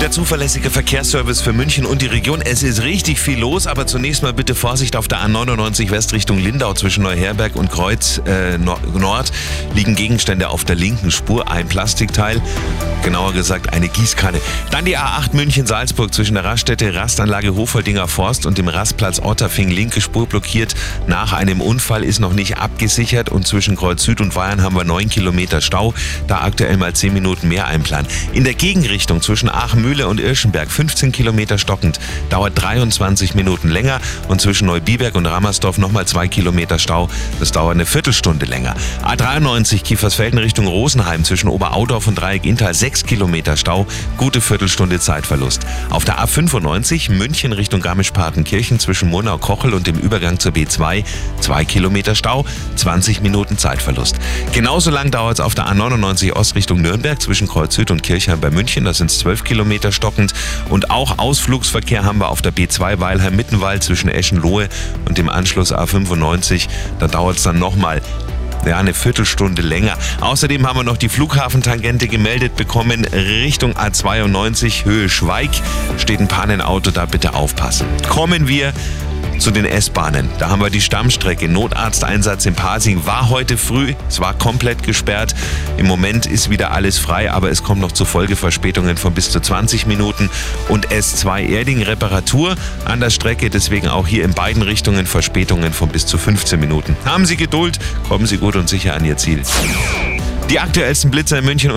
Der zuverlässige Verkehrsservice für München und die Region. Es ist richtig viel los, aber zunächst mal bitte Vorsicht auf der A99 West Richtung Lindau zwischen Neuherberg und Kreuz äh, Nord liegen Gegenstände auf der linken Spur. Ein Plastikteil, genauer gesagt eine Gießkanne. Dann die A8 München-Salzburg zwischen der Raststätte Rastanlage Hofoldinger Forst und dem Rastplatz Otterfing. Linke Spur blockiert. Nach einem Unfall ist noch nicht abgesichert und zwischen Kreuz Süd und Bayern haben wir 9 Kilometer Stau. Da aktuell mal 10 Minuten mehr einplanen. In der Gegenrichtung zwischen Aachen Mühle und Irschenberg 15 Kilometer stockend, dauert 23 Minuten länger und zwischen Neubiberg und Rammersdorf nochmal 2 Kilometer Stau, das dauert eine Viertelstunde länger. A93 Kiefersfelden Richtung Rosenheim zwischen Oberaudorf und Dreieck Inntal 6 Kilometer Stau, gute Viertelstunde Zeitverlust. Auf der A95 München Richtung Garmisch-Partenkirchen zwischen Murnau-Kochel und dem Übergang zur B2 2 Kilometer Stau, 20 Minuten Zeitverlust. Genauso lang dauert es auf der A99 Ost Richtung Nürnberg zwischen Kreuz Süd und Kirchheim bei München, das sind 12 Kilometer Kilometer stockend. Und auch Ausflugsverkehr haben wir auf der B2 Weilheim-Mittenwald zwischen Eschenlohe und dem Anschluss A95. Da dauert es dann nochmal ja, eine Viertelstunde länger. Außerdem haben wir noch die Flughafentangente gemeldet bekommen Richtung A92 Höhe Schweig. Steht ein Pannenauto, da bitte aufpassen. Kommen wir zu den S-Bahnen. Da haben wir die Stammstrecke. Notarzteinsatz in Pasing war heute früh. Es war komplett gesperrt. Im Moment ist wieder alles frei, aber es kommt noch zu Folgeverspätungen von bis zu 20 Minuten. Und S2 Erding Reparatur an der Strecke. Deswegen auch hier in beiden Richtungen Verspätungen von bis zu 15 Minuten. Haben Sie Geduld, kommen Sie gut und sicher an Ihr Ziel. Die aktuellsten Blitzer in München